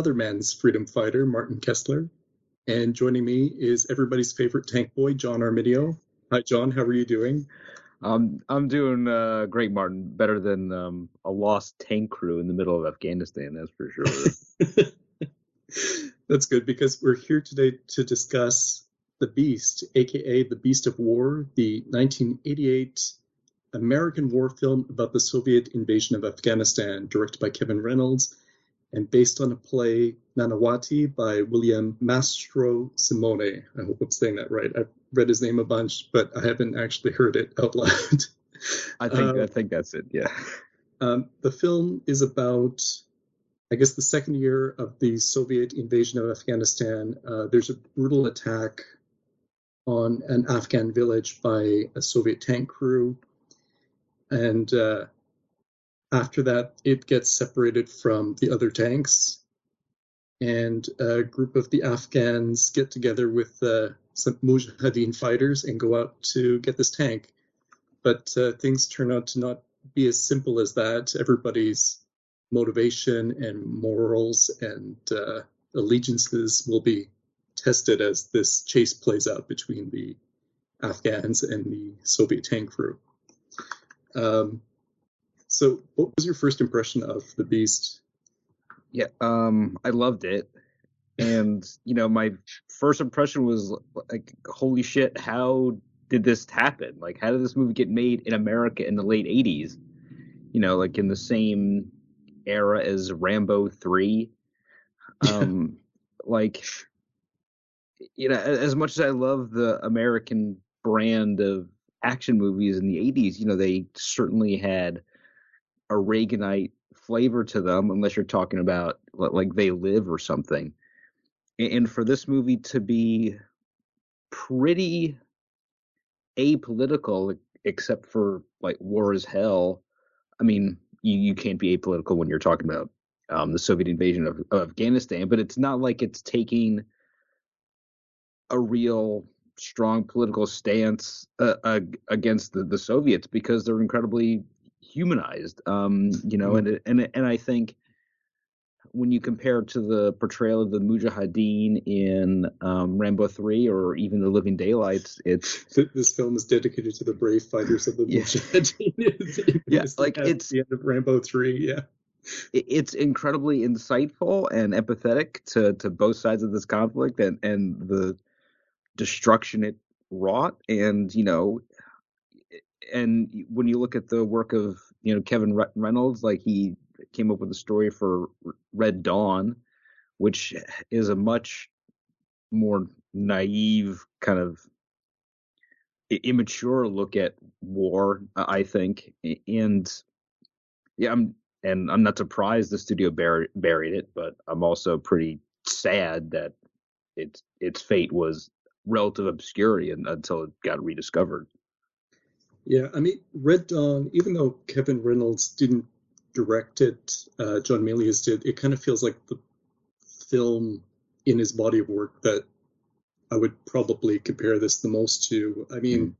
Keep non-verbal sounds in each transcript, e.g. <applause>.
another man's freedom fighter, Martin Kessler. And joining me is everybody's favorite tank boy, John Arminio. Hi, John. How are you doing? I'm I'm doing uh, great, Martin. Better than um, a lost tank crew in the middle of Afghanistan, that's for sure. <laughs> that's good because we're here today to discuss The Beast, aka The Beast of War, the 1988 American war film about the Soviet invasion of Afghanistan, directed by Kevin Reynolds and based on a play Nanawatai by William Mastrosimone. I hope I'm saying that right. I've read his name a bunch, but I haven't actually heard it out loud. I think um, I think that's it. Yeah. Um, the film is about, I guess, the second year of the Soviet invasion of Afghanistan. Uh, there's a brutal attack on an Afghan village by a Soviet tank crew, and uh, after that, it gets separated from the other tanks, and a group of the Afghans get together with uh, some Mujahideen fighters and go out to get this tank. But uh, things turn out to not be as simple as that. Everybody's motivation and morals and uh, allegiances will be tested as this chase plays out between the Afghans and the Soviet tank crew. Um, so, what was your first impression of the Beast? Yeah, um, I loved it, and you know, my first impression was like, "Holy shit! How did this happen? Like, how did this movie get made in America in the late '80s? You know, like in the same era as Rambo three. Um, <laughs> like, you know, as much as I love the American brand of action movies in the 80s, you know, they certainly had a Reaganite flavor to them, unless you're talking about like They Live or something. And for this movie to be pretty apolitical, except for like War is Hell, I mean, you, you can't be apolitical when you're talking about um, the Soviet invasion of, of Afghanistan, but it's not like it's taking a real strong political stance uh, uh, against the, the Soviets because they're incredibly humanized. Um, you know, mm-hmm. and and and I think when you compare to the portrayal of the Mujahideen in um, Rambo 3 or even The Living Daylights, it's <laughs> this film is dedicated to the brave fighters of the yeah. Mujahideen. <laughs> <laughs> yeah, like it's the end of Rambo 3. Yeah, it's incredibly insightful and empathetic to to both sides of this conflict and and the destruction it wrought. And you know, and when you look at the work of you know Kevin Reynolds, like he came up with a story for Red Dawn, which is a much more naive kind of immature look at war, I think. And yeah, I'm and I'm not surprised the studio buried buried it, but I'm also pretty sad that its its fate was relative obscurity until it got rediscovered. Yeah, I mean, Red Dawn, even though Kevin Reynolds didn't direct it, uh, John Milius did, it kind of feels like the film in his body of work that I would probably compare this the most to. I mean, mm.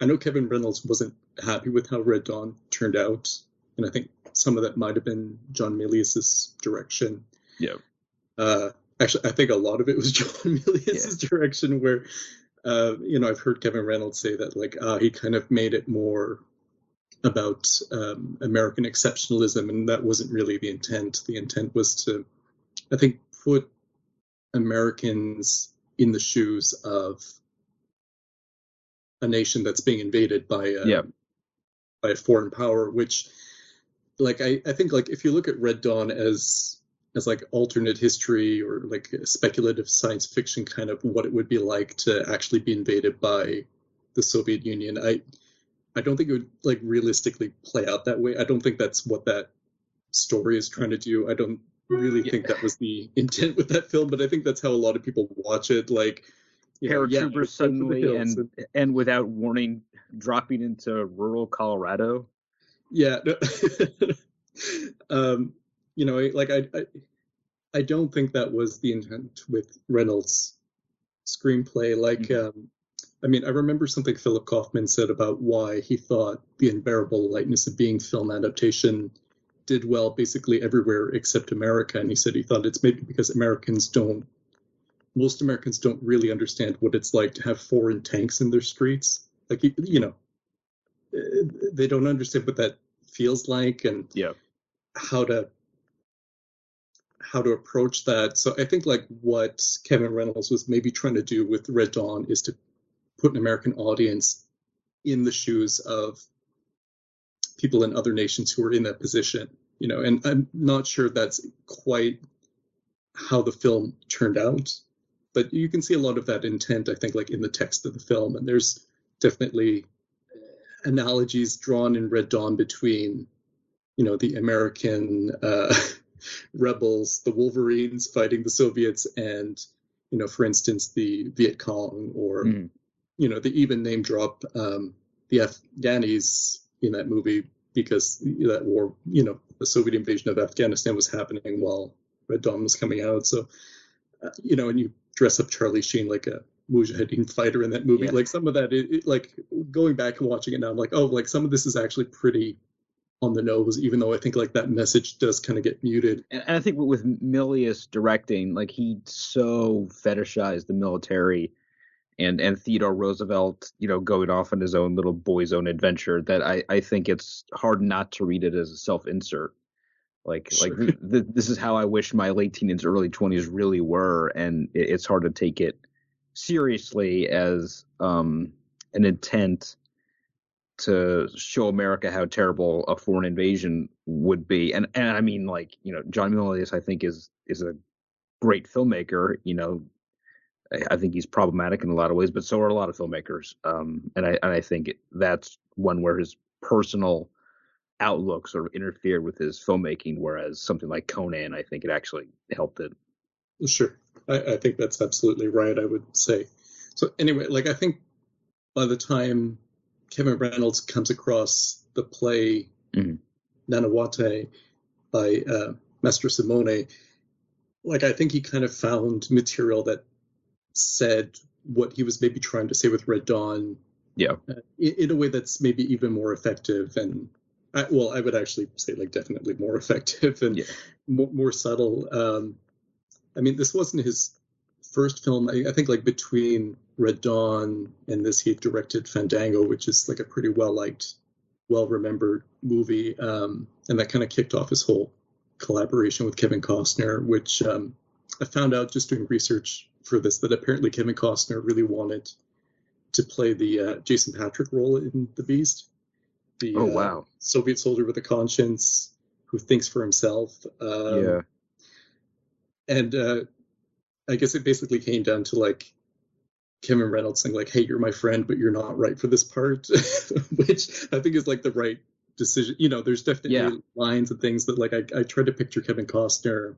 I know Kevin Reynolds wasn't happy with how Red Dawn turned out, and I think some of that might have been John Milius's direction. Yeah. Uh, actually, I think a lot of it was <laughs> John Milius's yeah. direction, where uh, you know, I've heard Kevin Reynolds say that like uh, he kind of made it more about um, American exceptionalism, and that wasn't really the intent. The intent was to, I think, put Americans in the shoes of a nation that's being invaded by a, yeah. by a foreign power. Which, like, I, I think like if you look at Red Dawn as as like alternate history or like speculative science fiction kind of what it would be like to actually be invaded by the Soviet Union. I I don't think it would like realistically play out that way. I don't think that's what that story is trying to do. I don't really yeah. think that was the <laughs> intent with that film, but I think that's how a lot of people watch it. Like paratroopers yeah, suddenly and, and and without warning dropping into rural Colorado. Yeah. <laughs> um, you know, like I, I, I don't think that was the intent with Reynolds' screenplay. Like, mm-hmm. um, I mean, I remember something Philip Kaufman said about why he thought The Unbearable Lightness of Being film adaptation did well basically everywhere except America, and he said he thought it's maybe because Americans don't, most Americans don't really understand what it's like to have foreign tanks in their streets. Like you know, they don't understand what that feels like and yeah. how to how to approach that. So I think like what Kevin Reynolds was maybe trying to do with Red Dawn is to put an American audience in the shoes of people in other nations who are in that position, you know, and I'm not sure that's quite how the film turned out, but you can see a lot of that intent, I think, like in the text of the film, and there's definitely analogies drawn in Red Dawn between, you know, the American uh, rebels, the Wolverines fighting the Soviets, and you know, for instance, the Viet Cong, or mm. you know, they even name drop um, the Afghanis in that movie because that war, you know, the Soviet invasion of Afghanistan was happening while Red Dawn was coming out. So, uh, you know, and you dress up Charlie Sheen like a Mujahideen fighter in that movie. Yeah. Like some of that, it, it, like going back and watching it now, I'm like, oh, like some of this is actually pretty on the nose, even though I think like that message does kind of get muted. And, and I think with Milius directing, like he so fetishized the military and and Theodore Roosevelt, you know, going off on his own little boy's own adventure that I I think it's hard not to read it as a self insert. Like sure. like th- th- this is how I wish my late teens, early twenties really were, and it, it's hard to take it seriously as um an intent to show America how terrible a foreign invasion would be. And and I mean like, you know, John Milius I think is is a great filmmaker, you know, I think he's problematic in a lot of ways, but so are a lot of filmmakers. Um, and I and I think that's one where his personal outlook sort of interfered with his filmmaking, whereas something like Conan, I think it actually helped it. Sure, I, I think that's absolutely right. I would say. So anyway, like I think by the time Kevin Reynolds comes across the play mm-hmm. Nanawatai by uh, Mastrosimone, like I think he kind of found material that said what he was maybe trying to say with Red Dawn. Yeah. Uh, in, in, a way that's maybe even more effective and, I, well, I would actually say like definitely more <laughs> effective and yeah. more, more, subtle. Um, I mean, this wasn't his first film. I, I, think like between Red Dawn and this, he directed Fandango, which is like a pretty well liked, well remembered movie, um, and that kind of kicked off his whole collaboration with Kevin Costner, which um, I found out just doing research for this that apparently Kevin Costner really wanted to play the uh, Jason Patric role in The Beast. The, oh uh, wow! Uh, Soviet soldier with a conscience who thinks for himself. Um, yeah. And uh, I guess it basically came down to like Kevin Reynolds saying like, "Hey, you're my friend, but you're not right for this part," <laughs> which I think is like the right decision. You know, there's definitely yeah. lines and things that like I, I tried to picture Kevin Costner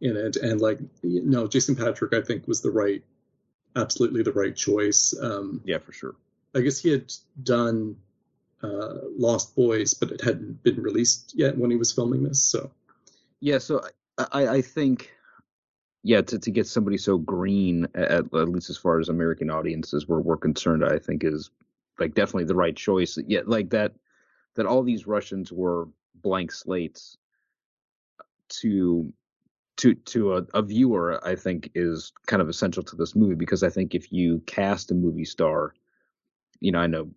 in it, and like you know, Jason Patric I think was the right, absolutely the right choice. Um, yeah, for sure. I guess he had done uh, Lost Boys, but it hadn't been released yet when he was filming this. So yeah, so I, I think yeah to, to get somebody so green at, at least as far as American audiences were, were concerned, I think is like definitely the right choice. Yeah, like that that all these Russians were blank slates to to to a, a, viewer, I think is kind of essential to this movie because I think if you cast a movie star, you know, I know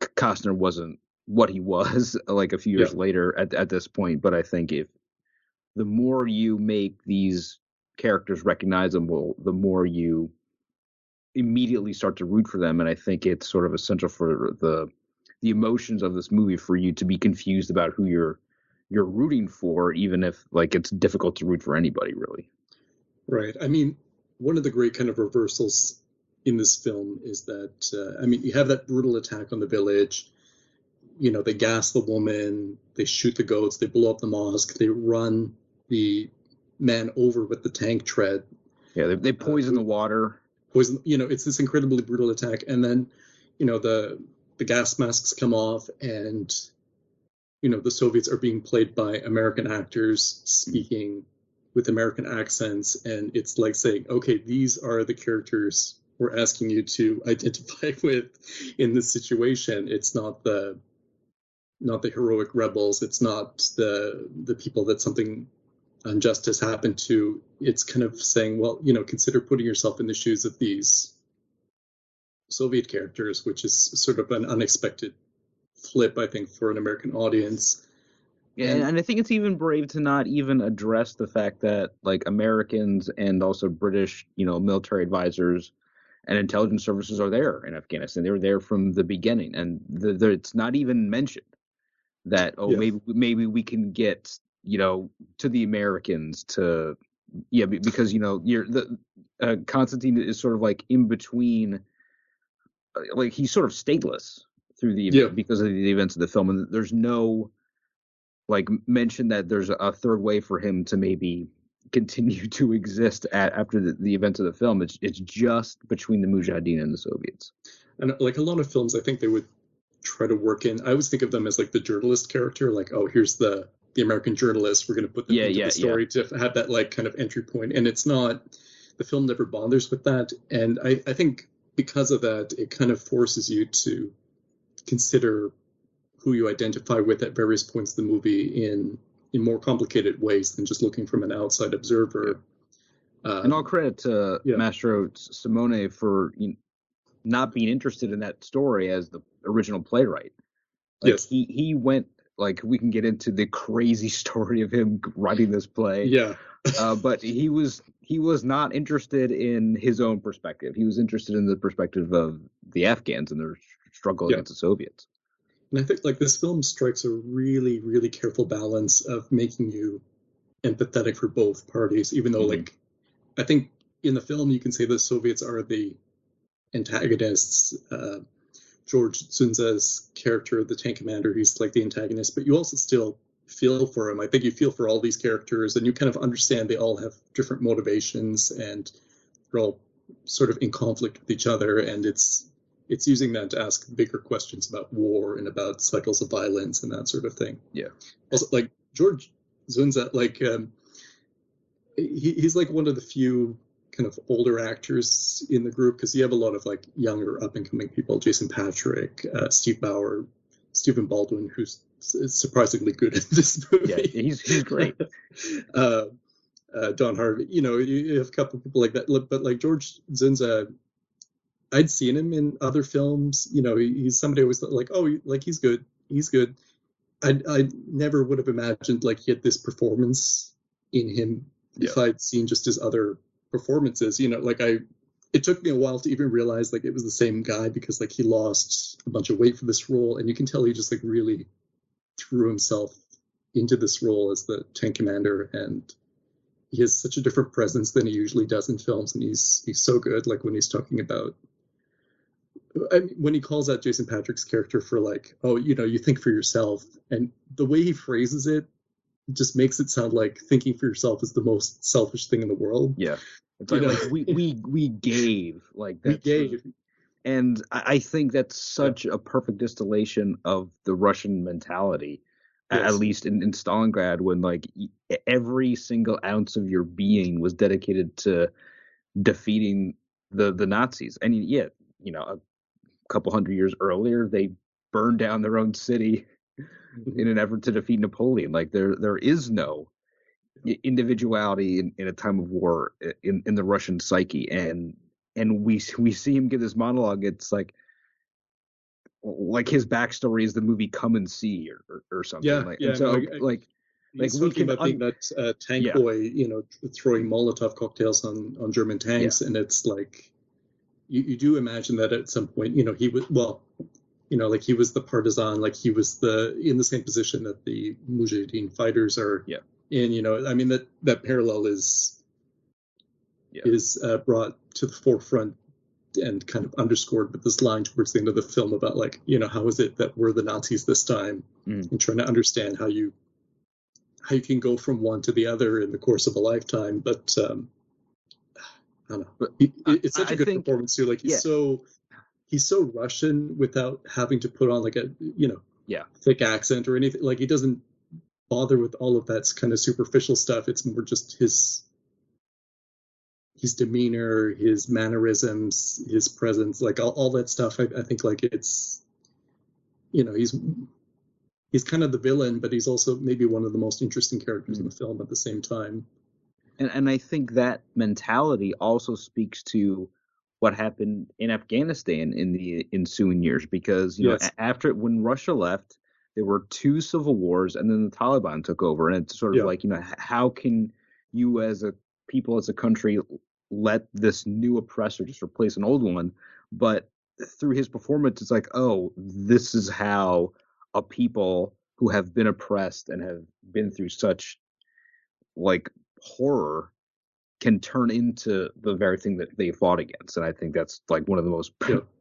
Costner wasn't what he was <laughs> like a few years yeah. later at at this point, but I think if the more you make these characters recognizable, the more you immediately start to root for them, and I think it's sort of essential for the the emotions of this movie for you to be confused about who you're you're rooting for, even if like it's difficult to root for anybody really. Right. I mean, one of the great kind of reversals in this film is that uh, I mean, you have that brutal attack on the village. You know, they gas the woman, they shoot the goats, they blow up the mosque, they run the man over with the tank tread. Yeah, they, they poison uh, the water. Poison. You know, it's this incredibly brutal attack, and then, you know, the the gas masks come off, and you know the Soviets are being played by American actors speaking with American accents, and it's like saying, okay, these are the characters we're asking you to <laughs> identify with in this situation. It's not the not the heroic rebels. It's not the the people that something unjust has happened to. It's kind of saying, well, you know, consider putting yourself in the shoes of these Soviet characters, which is sort of an unexpected flip, I think, for an American audience. Yeah, and, and I think it's even brave to not even address the fact that like Americans and also British, you know, military advisors and intelligence services are there in Afghanistan. They were there from the beginning, and the, the, it's not even mentioned that oh yeah. maybe maybe we can get you know to the Americans to yeah because you know you're the uh, Constantine is sort of like in between uh, like he's sort of stateless through the yeah. because of the events of the film and there's no like mention that there's a third way for him to maybe <laughs> continue to exist at, after the, the events of the film. It's it's just between the Mujahideen and the Soviets. And like a lot of films, I think they would try to work in. I always think of them as like the journalist character. Like, oh, here's the the American journalists. We're going to put them yeah, into yeah, the story yeah. to have that like kind of entry point. And it's not the film never bothers with that. And I, I think because of that, it kind of forces you to consider who you identify with at various points of the movie in in more complicated ways than just looking from an outside observer. Uh, and all credit to yeah. Mastrosimone for you know, not being interested in that story as the original playwright. Like, yes, he he went like we can get into the crazy <laughs> story of him writing this play. Yeah, uh, but he was he was not interested in his own perspective. He was interested in the perspective of the Afghans and their struggle yeah. against the Soviets. And I think like this film strikes a really, really careful balance of making you empathetic for both parties, even though mm-hmm. like I think in the film you can say the Soviets are the antagonists. Uh, George Dzundza's character, the tank commander, he's like the antagonist, but you also still feel for him. I think you feel for all these characters and you kind of understand they all have different motivations and they're all sort of in conflict with each other and it's it's using that to ask bigger questions about war and about cycles of violence and that sort of thing. Yeah. Also, like George Dzundza, like um, he, he's like one of the few kind of older actors in the group because you have a lot of like younger up and coming people, Jason Patric uh, Steve Bauer, Stephen Baldwin, who's surprisingly good in this <laughs> movie. Yeah, he's he's great. <laughs> uh, uh, Don Harvey, you know, you have a couple of people like that, but like George Dzundza I'd seen him in other films. You know, he's somebody I was like, oh, like he's good, he's good. I I never would have imagined like he had this performance in him yeah. if I'd seen just his other performances. You know, like I, it took me a while to even realize like it was the same guy because like he lost a bunch of weight for this role, and you can tell he just like really threw himself into this role as the tank commander and he has such a different presence than he usually does in films and he's he's so good like when he's talking about I mean, when he calls out Jason Patric's character for like, oh, you know, you think for yourself, and the way he phrases it just makes it sound like thinking for yourself is the most selfish thing in the world. Yeah, it's like, like we we we gave like we gave, and I think that's such yeah. a perfect distillation of the Russian mentality. Yes. At least in, in Stalingrad, when like every single ounce of your being was dedicated to defeating the the Nazis, and yeah, you know, a couple hundred years earlier, they burned down their own city in an effort to defeat Napoleon. Like there, there is no individuality in, in a time of war in, in the Russian psyche, and and we we see him give this monologue. It's like like his backstory is the movie Come and See or, or, something. Yeah, like, yeah. so like, like like we can about un- being that uh, tank yeah. boy, you know, throwing Molotov cocktails on on German tanks, yeah. and it's like you, you do imagine that at some point, you know, he was well, you know, like he was the partisan, like he was the in the same position that the Mujahideen fighters are yeah. in. You know, I mean that that parallel is yeah. is uh, brought to the forefront and kind of underscored with this line towards the end of the film about like you know how is it that we're the Nazis this time mm. and trying to understand how you how you can go from one to the other in the course of a lifetime, but um, I don't know. But he, it's such a good think, performance too. Like he's yeah. so he's so Russian without having to put on like a you know yeah thick accent or anything. Like he doesn't bother with all of that kind of superficial stuff. It's more just his his demeanor, his mannerisms, his presence, like all, all that stuff. I, I think like it's you know he's he's kind of the villain, but he's also maybe one of the most interesting characters mm-hmm. in the film at the same time. And and I think that mentality also speaks to what happened in Afghanistan in the ensuing years because you yes. know after when Russia left there were two civil wars and then the Taliban took over and it's sort of yeah. like you know how can you as a people as a country let this new oppressor just replace an old one but through his performance it's like oh this is how a people who have been oppressed and have been through such like horror can turn into the very thing that they fought against. And i think that's like one of the most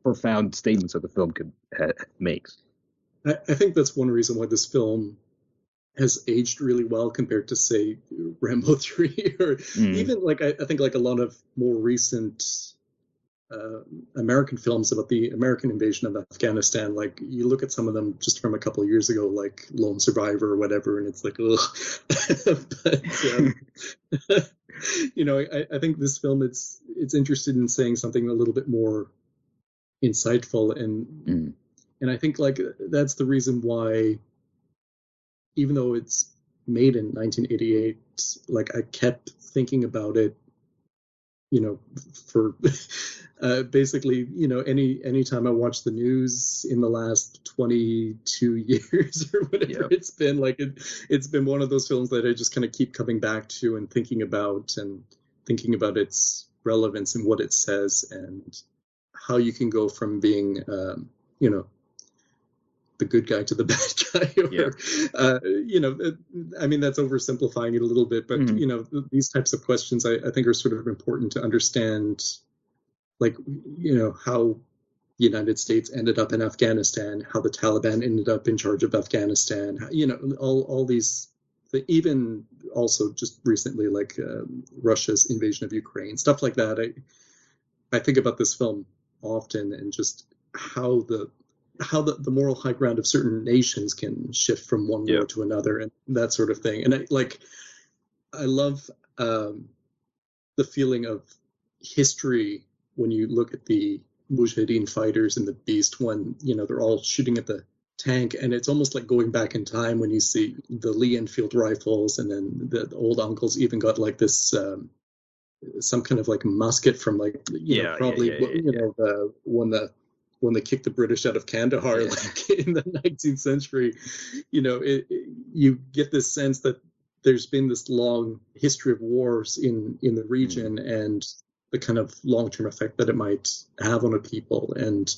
profound statements that the film could ha- makes. I, I think that's one reason why this film has aged really well compared to say Rambo 3 <laughs> or mm. even like I, I, think like a lot of more recent uh, American films about the American invasion of Afghanistan. Like you look at some of them just from a couple of years ago, like Lone Survivor or whatever, and it's like, <laughs> ugh. but um, <laughs> you know, I, I think this film it's it's interested in saying something a little bit more insightful and mm. and I think like that's the reason why even though it's made in 1988 like I kept thinking about it you know for <laughs> uh, basically you know any anytime i watch the news in the last 22 <laughs> years or whatever yep. it's been like it it's been one of those films that i just kind of keep coming back to and thinking about and thinking about its relevance and what it says and how you can go from being um, you know the good guy to the <laughs> bad guy or yeah. uh, you know i mean that's oversimplifying it a little bit but mm-hmm. you know these types of questions I, I, think are sort of important to understand like you know how the united states ended up in afghanistan how the taliban ended up in charge of afghanistan you know all, all these even also just recently like um, russia's invasion of ukraine stuff like that i i think about this film often and just how the how the, the moral high ground of certain nations can shift from one war to another and that sort of thing. And I, like, I love um, the feeling of history when you look at the Mujahideen fighters and the Beast when you know they're all shooting at the tank, and it's almost like going back in time when you see the Lee Enfield rifles, and then the, the old uncles even got like this. Um, some kind of like musket from like you yeah, know probably yeah, yeah, you know the when the when they kicked the British out of Kandahar, yeah. like <laughs> in the 19th century, you know, it, it, you get this sense that there's been this long history of wars in in the region mm. and the kind of long-term effect that it might have on a people and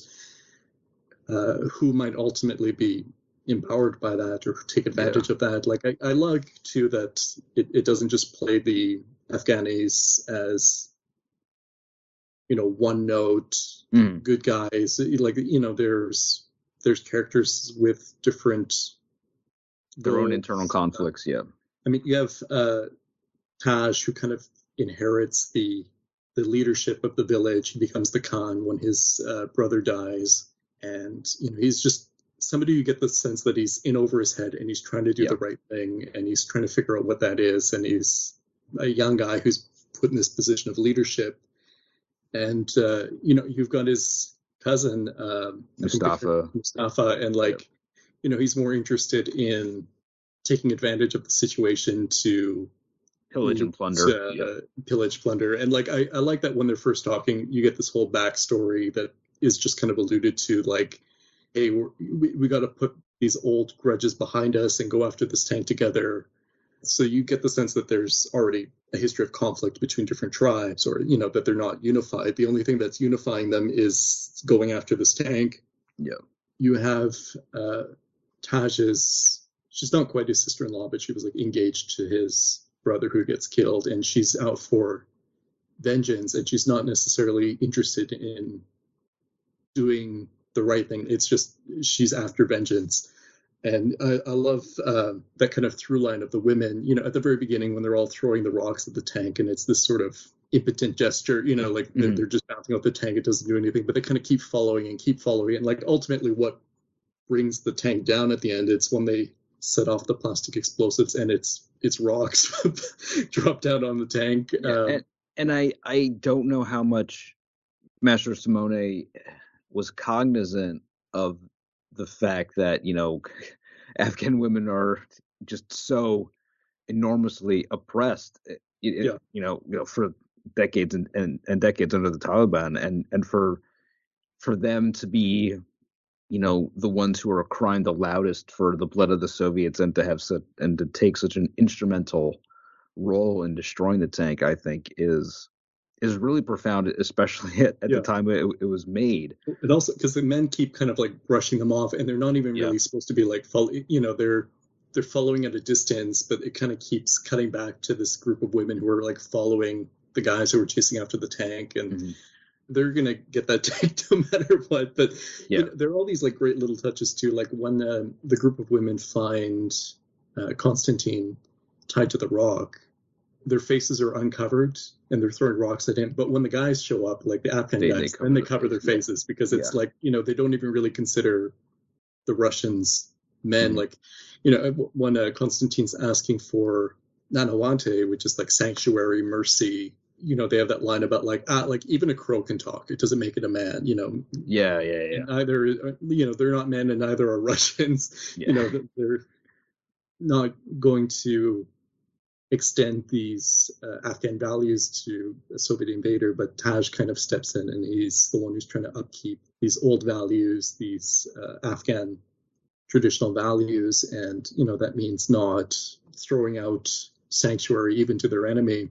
uh, who might ultimately be empowered by that or take advantage yeah. of that. Like I, I like too that it, it doesn't just play the Afghanis as you know one note mm. good guys like you know there's there's characters with different their own internal conflicts yeah. I mean you have uh taj who kind of inherits the the leadership of the village. He becomes the khan when his uh, brother dies. And you know he's just somebody you get the sense that he's in over his head and he's trying to do the right thing and he's trying to figure out what that is. And he's a young guy who's put in this position of leadership and uh, you know you've got his cousin um, Mustafa. Mustafa, and like yep. you know he's more interested in taking advantage of the situation to pillage and plunder, uh, yep. pillage, plunder, and like I, I like that when they're first talking, you get this whole backstory that is just kind of alluded to, like, hey, we we got to put these old grudges behind us and go after this tank together so you get the sense that there's already a history of conflict between different tribes, or you know that they're not unified. The only thing that's unifying them is going after this tank. Yeah. You have uh, Taj's. She's not quite his sister-in-law, but she was like engaged to his brother who gets killed, and she's out for vengeance, and she's not necessarily interested in doing the right thing. It's just she's after vengeance and I, I love uh, that kind of through line of the women. You know, at the very beginning when they're all throwing the rocks at the tank, and it's this sort of impotent gesture. You know, like mm-hmm. they're, they're, just bouncing off the tank; it doesn't do anything, but they kind of keep following and keep following. And like ultimately, what brings the tank down at the end, it's when they set off the plastic explosives, and it's it's rocks <laughs> drop down on the tank. Yeah, um, and, and I I don't know how much Mastrosimone was cognizant of the fact that you know <laughs> Afghan women are just so enormously oppressed. Eh, it, it, Yeah. You know, you know, for decades and, and, and decades under the Taliban, and and for for them to be, you know, the ones who are crying the loudest for the blood of the Soviets and to have such and to take such an instrumental role in destroying the tank, I think is is really profound, especially <laughs> at, at Yeah. the time it, it was made. It also because the men keep kind of like brushing them off, and they're not even Yeah. really supposed to be like follow. You know, they're they're following at a distance, but it kind of keeps cutting back to this group of women who are like following the guys who are chasing after the tank, and Mhm. they're gonna get that <laughs> tank no matter what. But Yeah. you know, there are all these like great little touches too. Like when uh, the group of women find uh, Constantine tied to the rock, their faces are uncovered and they're throwing rocks at him. But when the guys show up, like the Afghan They- they guys, cover then they cover their face, yeah. faces because it's Yeah. like you know they don't even really consider the Russians men. Mhm. Like you know when uh, Constantine's asking for Nanawatai, which is like sanctuary, mercy. You know they have that line about like ah like even a crow can talk. It doesn't make it a man. You know Yeah, yeah, yeah. neither you know they're not men and neither are <laughs> Russians. yeah. You know they're not going to extend these uh, Afghan values to a Soviet invader, but Taj kind of steps in and he's the one who's trying to upkeep these old values, these uh, Afghan traditional values, and you know that means not throwing out sanctuary even to their enemy.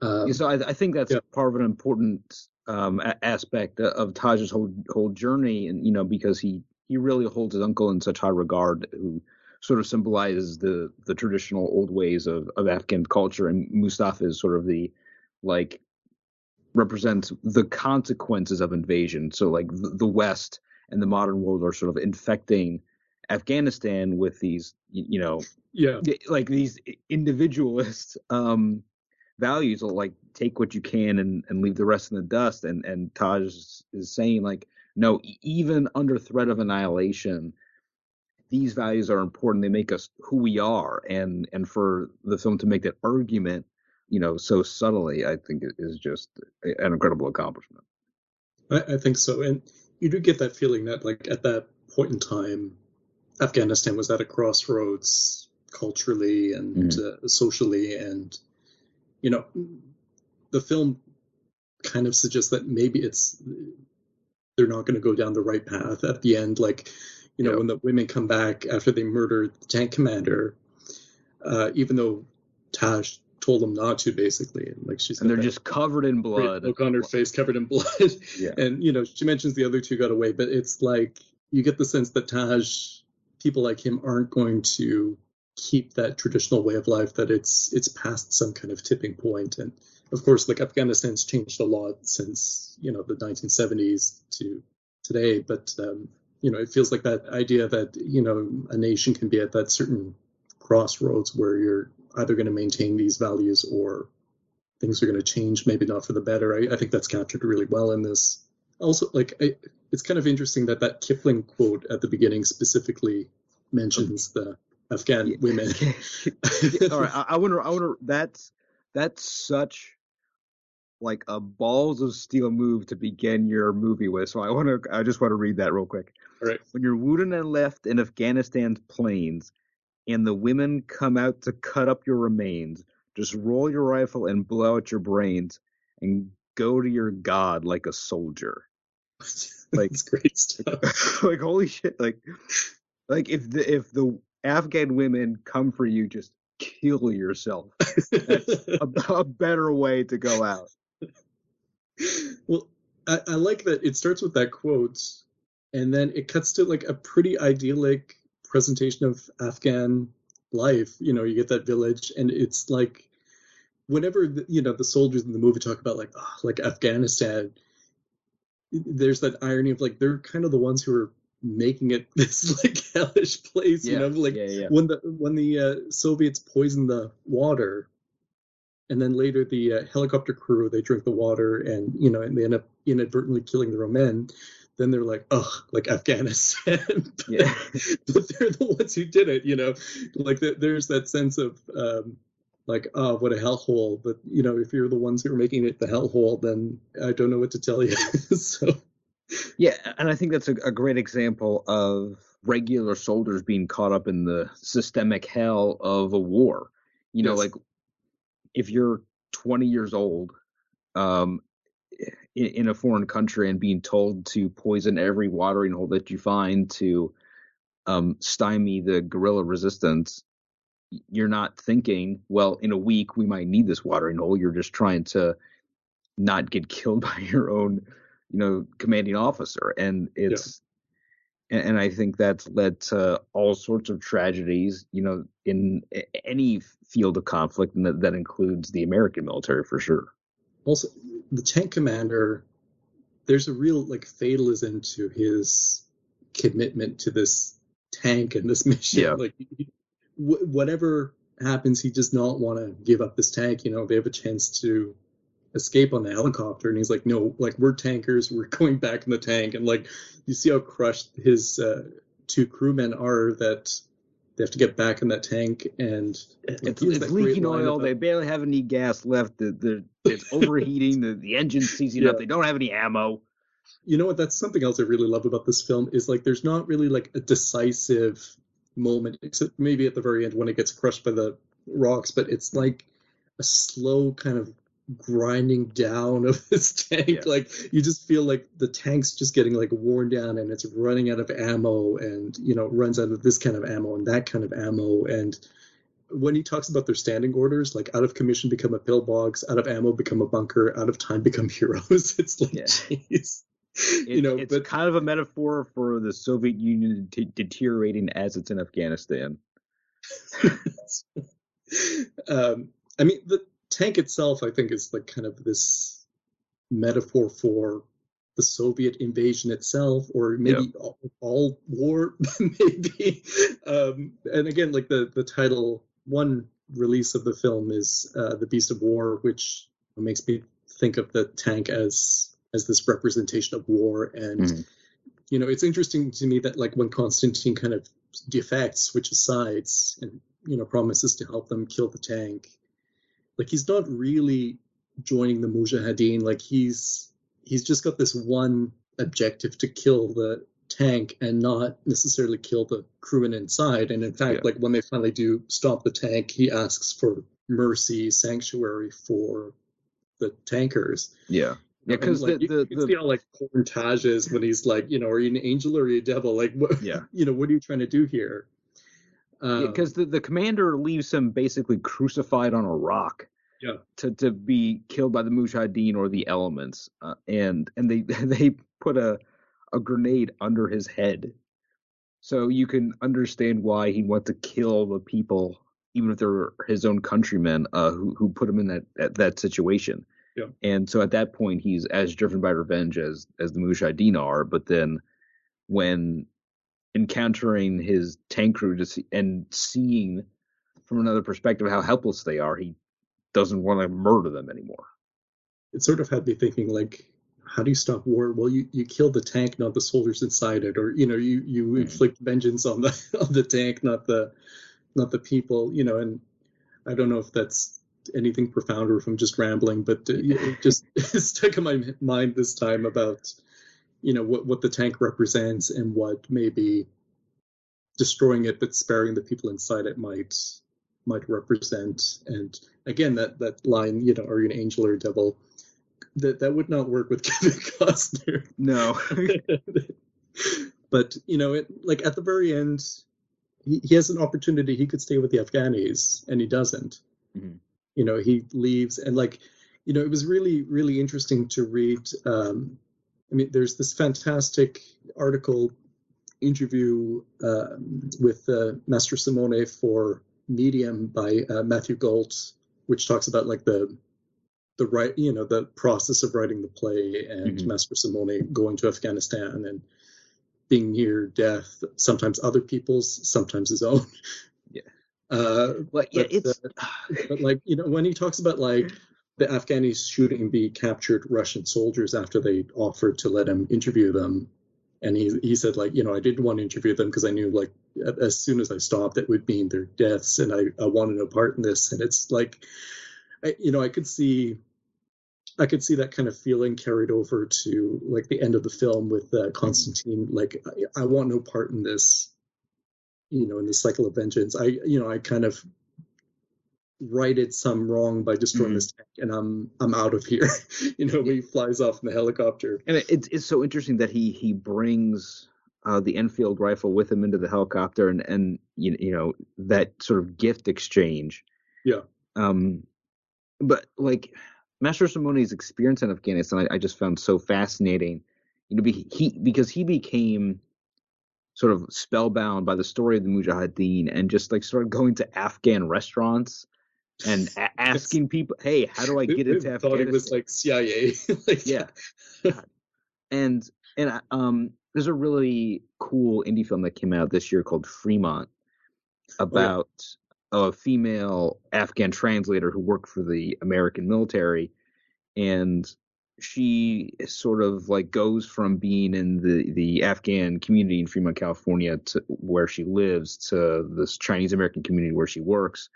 Um, so I, I think that's Yeah. part of an important um, a- aspect of Taj's whole whole journey, and you know, because he he really holds his uncle in such high regard, who sort of symbolizes the the traditional old ways of of Afghan culture, and Mustafa is sort of the like represents the consequences of invasion. So like the, the West and the modern world are sort of infecting Afghanistan with these, you know, yeah, like these individualist um values. Will like take what you can and, and leave the rest in the dust. And and taj is, is saying like no even under threat of annihilation these values are important they make us who we are and and for the film to make that argument you know so subtly i think it is just an incredible accomplishment I, I think so. And you do get that feeling that, like, at that point in time, Afghanistan was at a crossroads culturally and uh, socially. And, you know, the film kind of suggests that maybe it's, they're not going to go down the right path at the end. Like, you know, Yeah. when the women come back after they murder the tank commander, uh, even though Taj told them not to, basically. And, like, she's and they're just covered in blood look on her face covered in blood. Yeah. <laughs> And you know, she mentions the other two got away, but it's like you get the sense that Taj, people like him, aren't going to keep that traditional way of life. That it's it's past some kind of tipping. And of course, like Afghanistan's changed a lot since you know the 1970s to today. But um, you know, it feels like that idea that you know a nation can be at that certain crossroads where you're either going to maintain these values or things are going to change, maybe not for the better. I, I think that's captured really well in this. Also, like, I, it's kind of interesting that that Kipling quote at the beginning specifically mentions the Afghan Yeah. women. <laughs> all right I, I wonder i wonder that's that's such like a balls of steel move to begin your movie with so i want to i just want to read that real quick All right. when you're wounded and left in afghanistan's plains and the women come out to cut up your remains just roll your rifle and blow out your brains and go to your god like a soldier <laughs> Like- it's great stuff. <laughs> like holy shit like like if the if the afghan women come for you just kill yourself <laughs> a, a better way to go out. Well, I, I like that it starts with that quote, and then it cuts to like a pretty idyllic presentation of Afghan life. You know, you get that village, and it's like whenever the, you know the soldiers in the movie talk about like oh, like Afghanistan, there's that irony of like they're kind of the ones who are making it <laughs> this like hellish place. You know, like yeah, yeah. when the when the uh, Soviets poison the water, and then later the uh, helicopter crew they drink the water and you know and they end up inadvertently killing their own men. Then they're like, ugh, like Afghanistan. <laughs> but, Yeah. <laughs> but they're the ones who did it. You know, like the, there's that sense of um, like, oh, what a hellhole. But you know, if you're the ones who are making it the hellhole, then I don't know what to tell you. <laughs> so Yeah, and I think that's a, a great example of regular soldiers being caught up in the systemic hell of a war. You know, Yes. like if you're 20 years old um, in, in a foreign country and being told to poison every watering hole that you find to um, stymie the guerrilla resistance, you're not thinking, well, in a week we might need this watering hole. You're just trying to not get <laughs> killed by your own, you know, commanding officer. And it's, and, and I think that's led to all sorts of tragedies, you know, in any field of conflict, and that, that includes the American military for sure. also the tank commander there's a real like fatalism to his commitment to this tank and this <laughs> mission Yeah. like whatever happens he does not want to give up this tank you know they have a chance to escape on the helicopter and he's like no like we're tankers we're going back in the tank and like you see how crushed his uh, two crewmen are that they have to get back in that tank and It's, it's leaking oil. They barely have any gas left. The, the, it's overheating. the, the engine's seizing up. <laughs> They don't have any ammo. you know what that's something else i really love about this film is like there's not really like a decisive moment except maybe at the very end when it gets crushed by the rocks but it's like a slow kind of grinding down of <laughs> this tank Yeah. like you just feel like the tank's just getting like worn down and it's running out of ammo and you know runs out of this kind of ammo and that kind of ammo and when he talks about their standing orders like out of commission become a pillbox out of ammo become a bunker out of time <laughs> become heroes <laughs> it's like Yeah. jeez It, you know it's but kind of a metaphor for the Soviet Union de- deteriorating as it's in Afghanistan. um, I mean, the tank itself, I think, is like kind of this metaphor for the Soviet invasion itself, or maybe all, all war, <laughs> maybe. Um, and again, like the the title, one release of the film is uh, "The Beast of War," which makes me think of the tank as as this representation of war and Mhm. you know it's interesting to me that like when constantine kind of defects switches sides and you know promises to help them kill the tank like he's not really joining the mujahideen like he's he's just got this one objective to kill the tank and not necessarily kill the crewmen inside and in fact Yeah. like when they finally do stop the tank he asks for mercy sanctuary for the tankers Yeah. Yeah, because like, the, you, the, you can the see how like Corn Taj is when he's like, you know, are you an angel or are you a devil? Like, what, Yeah. <laughs> you know, what are you trying to do here? Um, because the, the commander leaves him basically crucified on a rock Yeah. to, to be killed by the mujahideen or the elements uh, and and they <laughs> they put a a grenade under his head so you can understand why he wants to kill the people even if they're his own countrymen uh, who who put him in that that, that situation Yeah. and so at that point he's as driven by revenge as as the mujahideen are but then when encountering his tank crew to see, and seeing from another perspective how helpless they are, he doesn't want to murder them anymore. it sort of had me thinking, like, how do you stop war? Well, you, you kill the tank, not the soldiers inside it, or you know, you you Mhm. inflict vengeance on the <laughs> on the tank, not the not the people, you know. And I don't know if that's anything profound or if I'm just rambling, but uh, it just <laughs> stuck in my mind this time about you know what what the tank represents and what maybe destroying it but sparing the people inside it might might represent. And again that that line you know are you an angel or a devil? That that would not work with <laughs> Kevin Costner. No. <laughs> but you know it like at the very end he, he has an opportunity. He could stay with the Afghanis and he doesn't. Mhm. you know he leaves and like you know it was really really interesting to read um i mean there's this fantastic article interview um, with uh, Mastrosimone for medium by uh, matthew Gault which talks about like the the right you know the process of writing the play and Mhm. Mastrosimone going to afghanistan and being near death sometimes other people's sometimes his own Yeah. uh, Well, yeah, But, it's but like you know when he talks about like the afghanis shooting the captured russian soldiers after they offered to let him interview them and he he said like you know i didn't want to interview them because i knew like as soon as i stopped it would mean their deaths and i i wanted no part in this and it's like I, you know i could see I could see that kind of feeling carried over to like the end of the film with uh, Constantine. Like, I, I want no part in this. you know in the cycle of vengeance i you know i kind of righted some wrong by destroying Mhm. this tank and i'm i'm out of here <laughs> you know he flies off in the helicopter And it, it's it's so interesting that he he brings uh, the Enfield rifle with him into the helicopter, and and you you know that sort of gift exchange. Yeah. Um, but like Mastrosimone's experience in Afghanistan, I, I just found so fascinating. You know, be, he because he became sort of spellbound by the story of the Mujahideen, and just like started going to Afghan restaurants and a- asking people, "Hey, how do I get into <laughs> thought Afghanistan?" it was like cia <laughs> like Yeah. <laughs> and and uh, um there's a really cool indie film that came out this year called Fremont about a female Afghan translator who worked for the American military and she sort of like goes from being in the the Afghan community in Fremont, California to where she lives to this Chinese American community where she works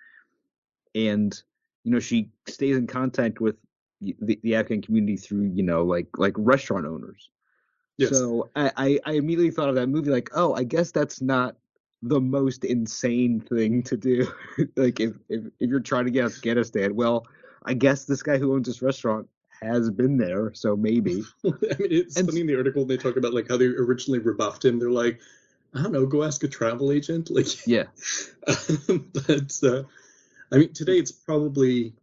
and you know she stays in contact with the, the Afghan community through you know like like restaurant owners. Yes. So I, I I immediately thought of that movie like oh I guess that's not the most insane thing to do <laughs> like if, if if you're trying to get Afghanistan well I guess this guy who owns this restaurant has been there so maybe <laughs> I mean, it's And- funny in the article they talk about like how they originally rebuffed him. They're like, I don't know, go ask a travel agent. <laughs> Like, yeah but uh, I mean, today it's probably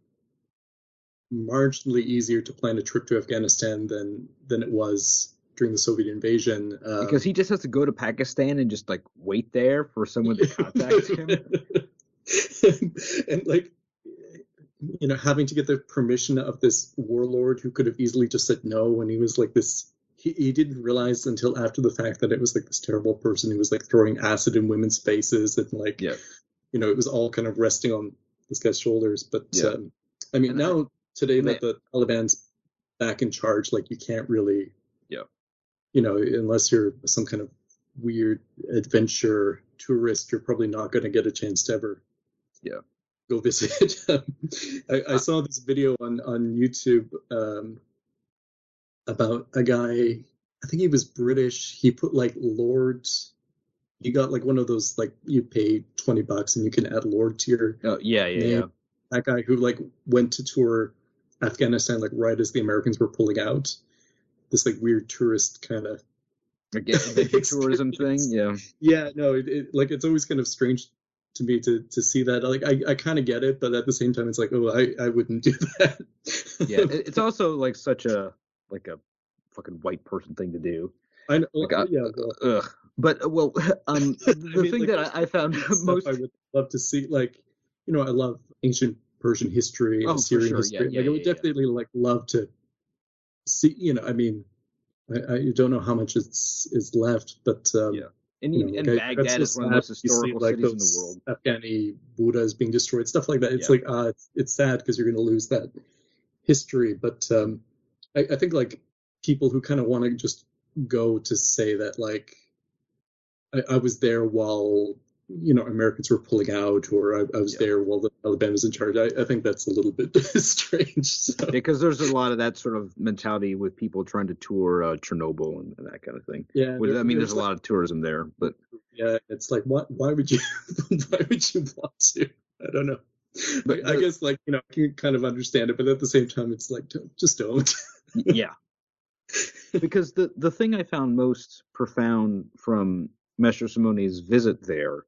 marginally easier to plan a trip to Afghanistan than than it was during the Soviet invasion. Uh, because he just has to go to Pakistan and just like wait there for someone to contact him and, <laughs> and like you know having to get the permission of this warlord who could have easily just said no when he was like this he, he didn't realize until after the fact that it was like this terrible person who was like throwing acid in women's faces and like Yeah. you know it was all kind of resting on this guy's shoulders but Yeah. um, i mean And I- now today that the taliban's back in charge like you can't really Yeah. you know unless you're some kind of weird adventure tourist you're probably not going to get a chance to ever Yeah. go visit <laughs> I, I saw this video on on youtube um, about a guy i think he was british he put like lord he got like one of those like you pay 20 bucks and you can add lord to your oh yeah yeah name. yeah. That guy who like went to tour Afghanistan like right as the Americans were pulling out. This like weird tourist kind of <laughs> tourism thing? yeah. Yeah no it, it like it's always kind of strange to me to to see that. Like I, I kind of get it but at the same time it's like oh I I wouldn't do <laughs> that. Yeah it's also like such a like a fucking white person thing to do. I know like, yeah ugh but uh, well <laughs> um <laughs> the I mean, thing like, that I, I found <laughs> most I would love to see like you know I love ancient Persian history and Oh, Assyrian sure. history Yeah, yeah, I would yeah, definitely like love to see you know I mean I, I don't know how much is is left but um, Yeah. and, you know, and like, Baghdad is one of the most. You see, historical like, cities in the world Afghani Buddhas being destroyed, stuff like that. It's like uh, it's, it's sad because you're going to lose that history. But um, I, I think like people who kind of want to just go to say that like I, I was there while you know Americans were pulling out, or I, I was Yeah. there while the Taliban was in charge. I, I think that's a little bit <laughs> strange. So. because there's a lot of that sort of mentality with people trying to tour uh, Chernobyl and, and that kind of thing. Yeah, Which, I mean, there's a like- lot of tourism there, but Yeah, it's like why why would you <laughs> why would you want to? I don't know. But I the- guess like you know I can kind of understand it, but at the same time it's like don't- just don't. yeah <laughs> because the the thing i found most profound from Mastrosimone's visit there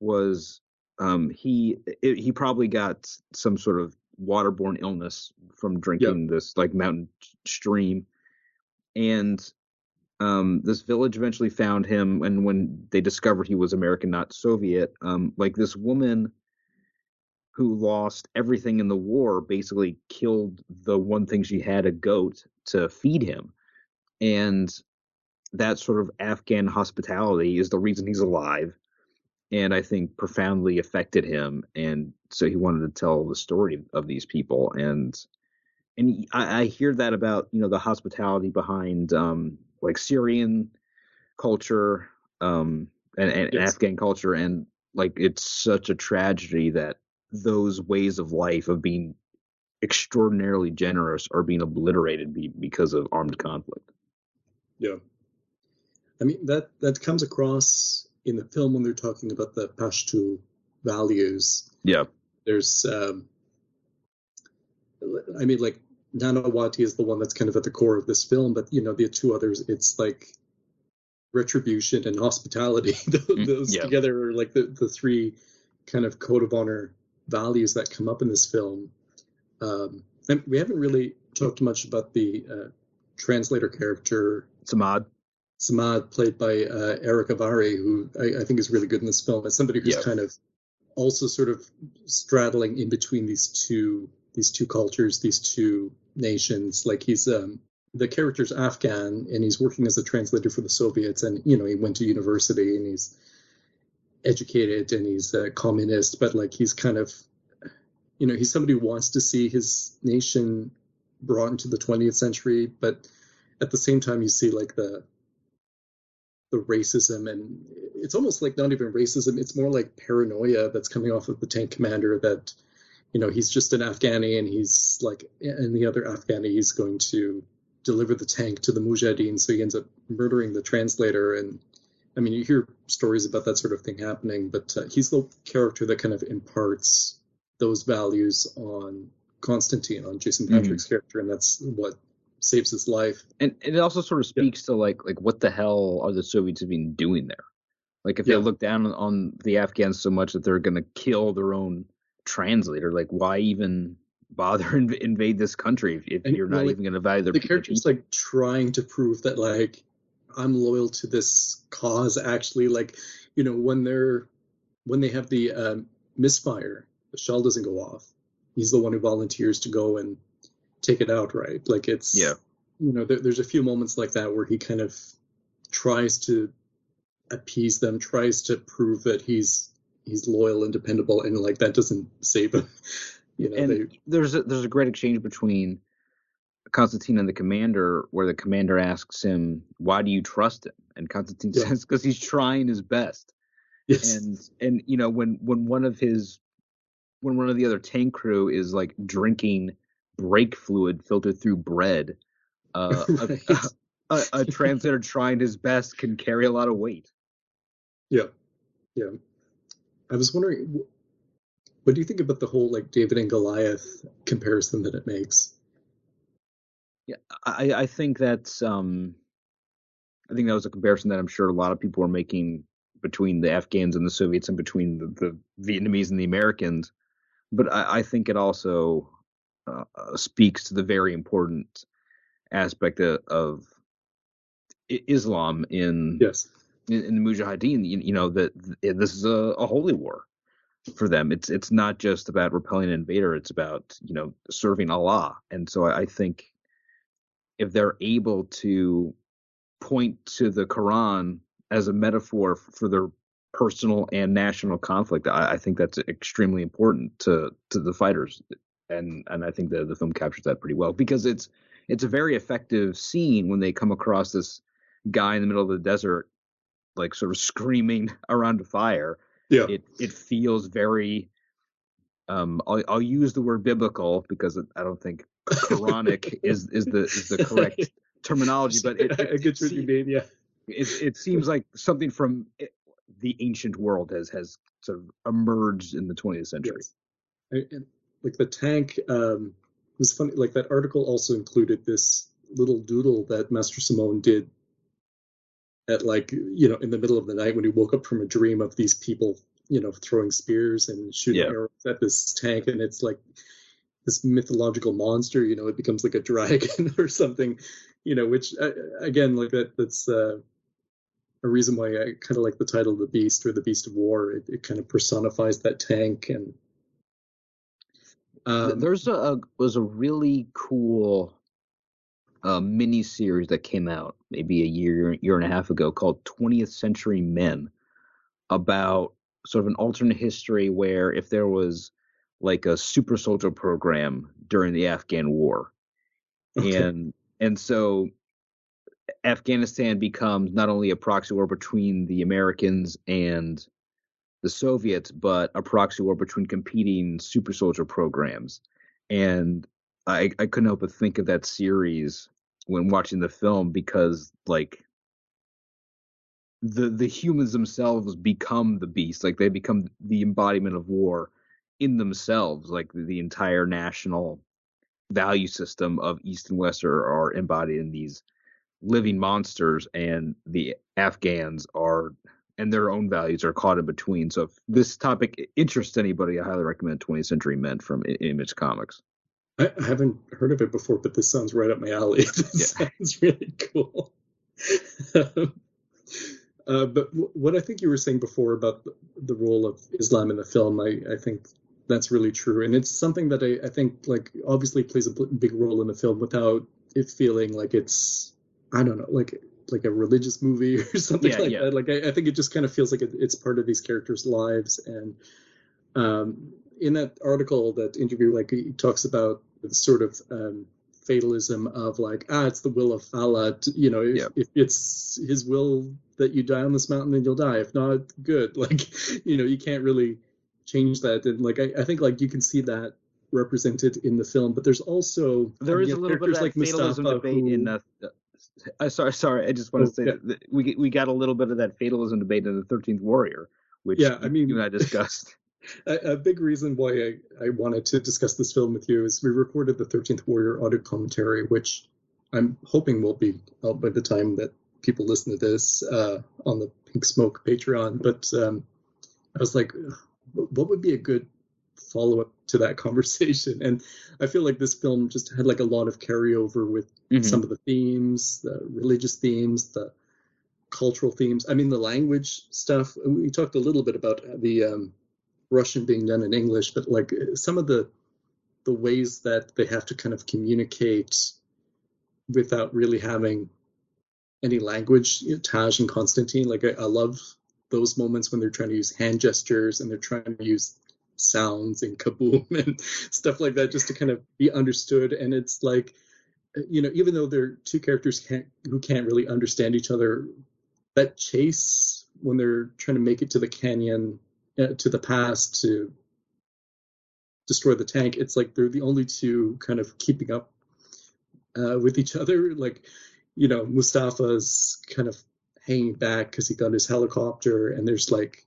was um he it, he probably got some sort of waterborne illness from drinking this like mountain stream. And um this village eventually found him and when they discovered he was american not soviet um like this woman who lost everything in the war basically killed the one thing she had a goat to feed him. And that sort of afghan hospitality is the reason he's alive and i think profoundly affected him and so he wanted to tell the story of these people and and i, I hear that about you know the hospitality behind um like syrian culture um and, and Yes. afghan culture and like it's such a tragedy that those ways of life of being extraordinarily generous are being obliterated be, because of armed conflict. Yeah. I mean that that comes across in the film when they're talking about the Pashto values. Yeah. There's, um, I mean, like Nanawatai is the one that's kind of at the core of this film, but you know the two others, it's like retribution and hospitality. <laughs> Mm, Those yeah. together are like the the three kind of code of honor values that come up in this film. Um, and we haven't really talked much about the uh, translator character Samad. Samad, played by uh, Erick Avari, who I, I think is really good in this film, as somebody who's Yeah. kind of also sort of straddling in between these two these two cultures, these two nations. Like he's um, the character's Afghan, and he's working as a translator for the Soviets, and you know he went to university and he's educated and he's a communist, but like he's kind of you know he's somebody who wants to see his nation brought into the 20th century, but at the same time you see like the the racism and it's almost like not even racism it's more like paranoia that's coming off of the tank commander that you know he's just an afghani and he's like and the other afghani he's going to deliver the tank to the mujahideen. So he ends up murdering the translator. And i mean you hear stories about that sort of thing happening but uh, he's the character that kind of imparts those values on constantine on Jason Patric's character. And that's what saves his life and, and it also sort of Yeah. speaks to like like what the hell are the Soviets even doing there? Like if Yeah. they look down on the Afghans so much that they're going to kill their own translator, like why even bother <laughs> inv- invade this country if, if And, you're well, not like, even going to value their the character's like trying to prove that like I'm loyal to this cause. Actually, like you know when they're when they have the um, misfire, the shell doesn't go off. He's the one who volunteers to go and take it out. Right? Like it's Yeah. You know, there, there's a few moments like that where he kind of tries to appease them, tries to prove that he's he's loyal and dependable, and like that doesn't save him. <laughs> You know, and they, there's a, there's a great exchange between Constantine and the commander, where the commander asks him, "Why do you trust him?" And Constantine Yeah. says, "Because he's trying his best." yes, And and you know when when one of his when one of the other tank crew is like drinking brake fluid filtered through bread, <laughs> uh, a, a, a translator trying his best can carry a lot of weight. Yeah, yeah. I was wondering, what do you think about the whole like David and Goliath comparison that it makes? Yeah, I, I think that's um I think that was a comparison that I'm sure a lot of people are making between the Afghans and the Soviets and between the, the Vietnamese and the Americans. But I, I think it also uh, uh, speaks to the very important aspect of, of Islam in, Yes, in in the Mujahideen. You, you know that th- this is a, a holy war for them. It's it's not just about repelling an invader. It's about you know serving Allah. And so I, I think if they're able to point to the Quran as a metaphor for their personal and national conflict, I, I think that's extremely important to to the fighters, and and I think the the film captures that pretty well because it's it's a very effective scene when they come across this guy in the middle of the desert, like sort of <laughs> screaming around a fire. yeah, It it feels very. Um, I'll, I'll use the word biblical because I don't think Quranic <laughs> is is the is the correct terminology, but it, I get what you mean. Yeah, it, it seems like something from it- the ancient world has has sort of emerged in the 20th century. yes. And, like the tank um, it was funny. Like that article also included this little doodle that Mastrosimone did at like you know in the middle of the night when he woke up from a dream of these people you know throwing spears and shooting Yeah. arrows at this tank and it's like this mythological monster you know it becomes like a dragon <laughs> or something you know which uh, again like that that's uh, a reason why i kind of like the title of the beast or the beast of war it, it kind of personifies that tank and Um, There's a, a was a really cool uh, mini series that came out maybe a year year and a half ago called 20th Century Men about sort of an alternate history where if there was like a super soldier program during the Afghan war okay. and and so Afghanistan becomes not only a proxy war between the Americans and the Soviets, but a proxy war between competing super soldier programs. And I, I couldn't help but think of that series when watching the film because, like, the the humans themselves become the beast like they become the embodiment of war in themselves like the, the entire national value system of east and west are, are embodied in these living monsters and the afghans are and their own values are caught in between. So if this topic interests anybody i highly recommend 20th century men from I- image comics. I, haven't heard of it before but this sounds right up my alley. <laughs> This Yeah. sounds really cool. <laughs> Uh, but w- what I think you were saying before about the, the role of Islam in the film, I, I think that's really true, and it's something that I, I think like obviously plays a big role in the film without it feeling like it's I don't know like like a religious movie <laughs> or something Yeah, like yeah. that. Like I, I think it just kind of feels like it, it's part of these characters' lives, and um, in that article, that interview, like he talks about the sort of um, fatalism of like ah it's the will of Allah to, you know if, Yeah. if it's his will that you die on this mountain then you'll die if not good <laughs> like you know you can't really change that and like I, I think like you can see that represented in the film but there's also there is you a little bit of that characters fatalism Mustafa debate in who- the uh, sorry sorry i just want to Oh, say yeah. that we we got a little bit of that fatalism debate in the 13th warrior which Yeah, I mean- you and i <laughs> discussed a, a big reason why I, I wanted to discuss this film with you is we recorded the 13th Warrior audio commentary, which I'm hoping will be out by the time that people listen to this uh, on the Pink Smoke Patreon. But um, I was like, what would be a good follow up to that <laughs> conversation? And I feel like this film just had like a lot of carryover with Mhm. some of the themes, the religious themes, the cultural themes. I mean, the language stuff. We talked a little bit about the um, Russian being done in English, but like some of the the ways that they have to kind of communicate without really having any language. You know, Taj and Constantine, like I, I love those moments when they're trying to use hand gestures and they're trying to use sounds and kaboom <laughs> and stuff like that just to kind of be understood. And it's like, you know, even though they're two characters can't who can't really understand each other, that chase when they're trying to make it to the canyon, uh, to the pass to destroy the tank, it's like they're the only two kind of keeping up uh, with each other. <laughs> Like, you know, Mustafa's kind of hanging back because he got his helicopter, and there's like,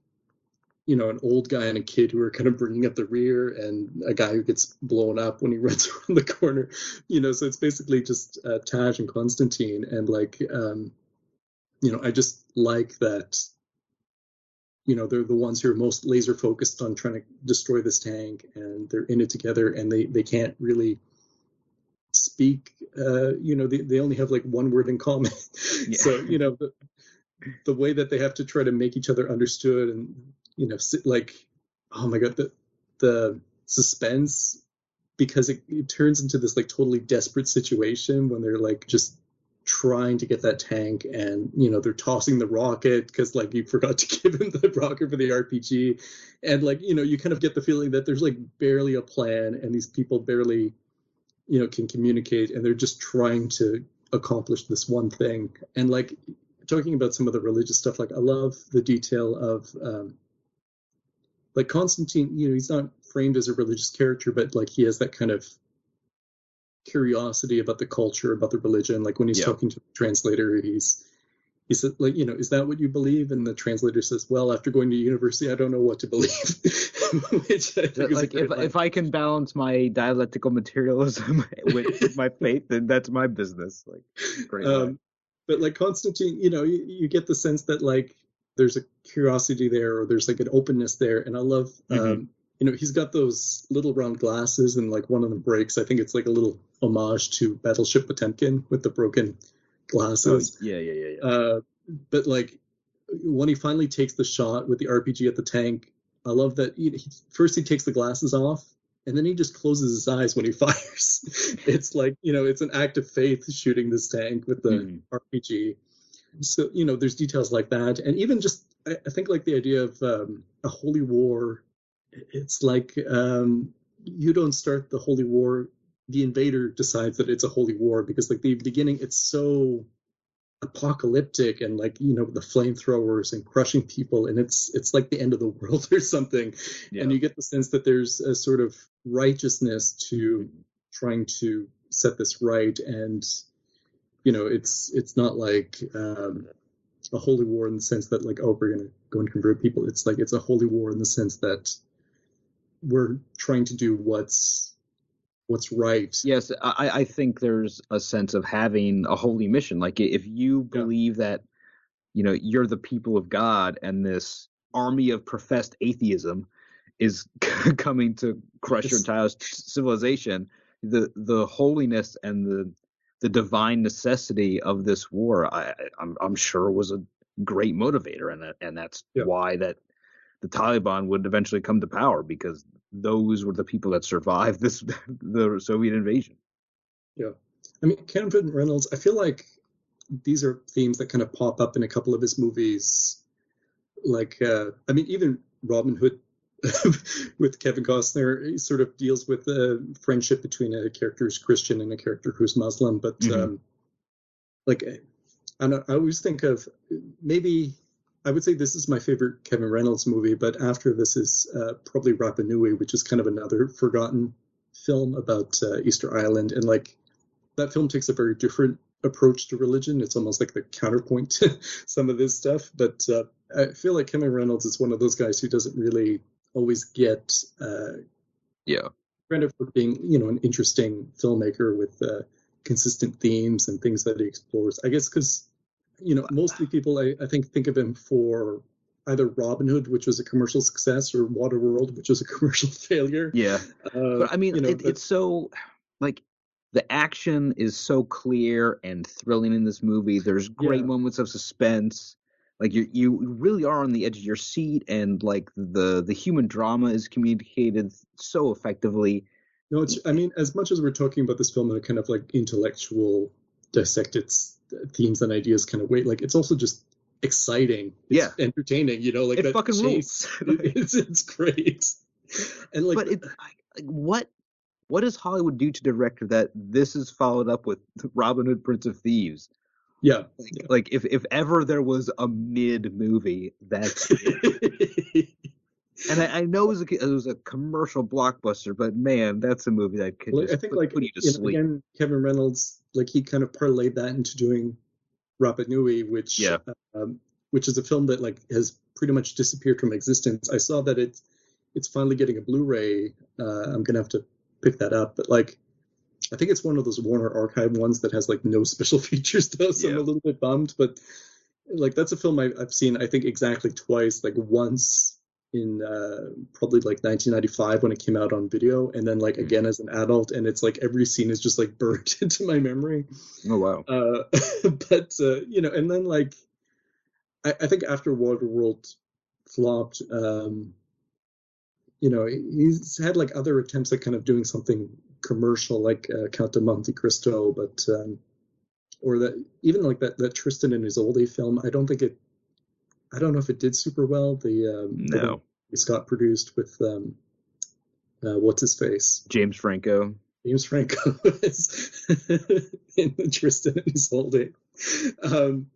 you know, an old guy and a kid who are kind of bringing up the rear, and a guy who gets blown up when he <laughs> runs around the corner. You know, so it's basically just uh, Taj and Constantine, and like, um, you know, I just like that. You know, they're the ones who are most laser focused on trying to destroy this tank, and they're in it together, and they they can't really speak uh you know they, they only have like one word in common <laughs> Yeah. so you know the, the way that they have to try to make each other understood and you know like oh my god the the suspense because it, it turns into this like totally desperate situation when they're like just trying to get that tank and you know they're tossing the rocket because like you forgot to <laughs> give him the rocket for the rpg and like you know you kind of get the feeling that there's like barely a plan and these people barely you know can communicate and they're just trying to accomplish this one thing. And like talking about some of the religious stuff like i love the detail of um like constantine you know he's not framed as a religious character but like he has that kind of curiosity about the culture about the religion. Like when he's Yeah. talking to the translator he's he said like you know is that what you believe? And the translator says well after going to university i don't know what to believe. <laughs> Which I think like if, line. if i can balance my dialectical materialism <laughs> with, with my faith then that's my business. Like great um, but like Constantine, you know, you, you get the sense that like there's a curiosity there, or there's like an openness there, and I love, um, Mhm. you know, he's got those little round glasses, and like one of them breaks. I think it's like a little homage to Battleship Potemkin with the broken Oh, glasses. yeah yeah yeah yeah Uh, but like when he finally takes the shot with the RPG at the tank, I love that. He, he, first, he takes the glasses off, and then he just closes his eyes when he <laughs> fires. it's like you know, it's an act of faith shooting this tank with the Mhm. RPG. So you know, there's details like that, and even just I, I think like the idea of um, a holy war. It's like um, you don't start the holy war. The invader decides that it's a holy war because like the beginning, it's so apocalyptic and like you know the flamethrowers and crushing people and it's it's like the end of the <laughs> world or something yeah. and you get the sense that there's a sort of righteousness to trying to set this right and you know it's it's not like um a holy war in the sense that like oh we're gonna go and convert people. It's like it's a holy war in the sense that we're trying to do what's what's right. Yes, I, I think there's a sense of having a holy mission. Like if you believe yeah. that, you know, you're the people of God and this army of professed atheism is <laughs> coming to crush your entire civilization, the the holiness and the the divine necessity of this war, I, I'm I'm sure was a great motivator, and and that's yeah. why that the Taliban would eventually come to power because those were the people that survived this <laughs> the Soviet invasion. Yeah, I mean Kevin Reynolds. I feel like these are themes that kind of pop up in a couple of his movies. Like, uh, I mean, even Robin Hood <laughs> with Kevin Costner, sort of deals with the friendship between a character who's Christian and a character who's Muslim. But mm-hmm. um, like, I, I always think of maybe I would say this is my favorite Kevin Reynolds movie, but after this is uh, probably Rapa Nui, which is kind of another forgotten film about uh, Easter Island, and like that film takes a very different approach to religion. It's almost like the counterpoint <laughs> to some of this stuff. But uh, I feel like Kevin Reynolds is one of those guys who doesn't really always get uh, yeah credit for being you know an interesting filmmaker with uh, consistent themes and things that he explores. I guess because you know, mostly people I, I think think of him for either Robin Hood, which was a commercial success, or Waterworld, which was a <laughs> commercial failure. Yeah, uh, but I mean, you know, it, but, it's so like the action is so clear and thrilling in this movie. There's great yeah. moments of suspense. Like you, you really are on the edge of your seat, and like the the human drama is communicated so effectively. No, it's. I mean, as much as we're talking about this film in a kind of like intellectual dissected themes and ideas kind of way. Like it's also just exciting. It's yeah, entertaining. You know, like it fucking chase, rules. <laughs> it's it's great. And like, but it, like, what what does Hollywood do to director that this is followed up with Robin Hood, Prince of Thieves? Yeah, like, yeah. like if if ever there was a mid movie, that's it. <laughs> and I, I, know it was, a, it was a commercial blockbuster, but man, that's a movie that could well, I think put, like put you to you sleep. Know, again, Kevin Reynolds, like he kind of parlayed that into doing Rapa Nui, which yeah. um, which is a film that like has pretty much disappeared from existence. I saw that it's it's finally getting a Blu-ray. Uh, I'm gonna have to pick that up, but like I think it's one of those Warner Archive ones that has like no special <laughs> features though, so yeah. I'm a little bit bummed. But like that's a film I, I've seen I think exactly twice, like once in uh, probably like 1995 when it came out on video, and then like hmm. again as an adult, and it's like every scene is just like <laughs> burnt into my memory. Oh wow! Uh, <laughs> but uh, you know, and then like I, I think after Waterworld flopped, um, you know, he's had like other attempts at kind of doing something commercial, like uh, Count of Monte Cristo, but um, or that even like that that Tristan and Isolde film. I don't think it I don't know if it did super well. The um, no Scott produced with um, uh, what's his face James Franco. James Franco <laughs> is <laughs> in Tristan and Isolde. Um,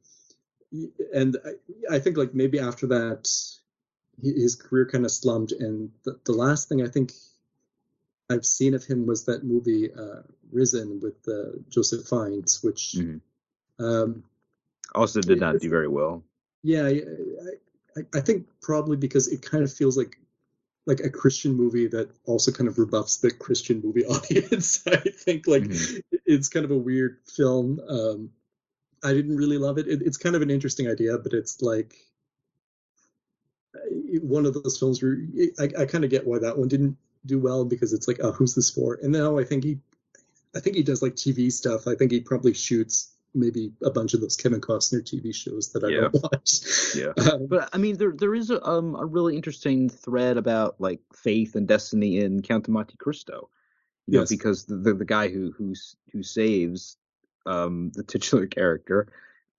and I, I, think like maybe after that, his career kind of slumped. And the, the, last thing I think I've seen of him was that movie uh, Risen with uh, Joseph Fiennes, which mm-hmm. um, also did not do very well. Yeah, I, I think probably because it kind of feels like like a Christian movie that also kind of rebuffs the Christian movie <laughs> audience. I think like mm-hmm. it's kind of a weird film. Um, I didn't really love it. it. It's kind of an interesting idea, but it's like one of those films where I, I kind of get why that one didn't do well because it's like, oh, who's this for? And now I think he, I think he does like TV stuff. I think he probably shoots maybe a bunch of those Kevin Costner TV shows that I yeah. don't watch. Yeah, <laughs> um, but I mean, there there is a, um, a really interesting thread about like faith and destiny in Count of Monte Cristo. You yes. know, because the, the, the guy who who who saves um, the titular <laughs> character,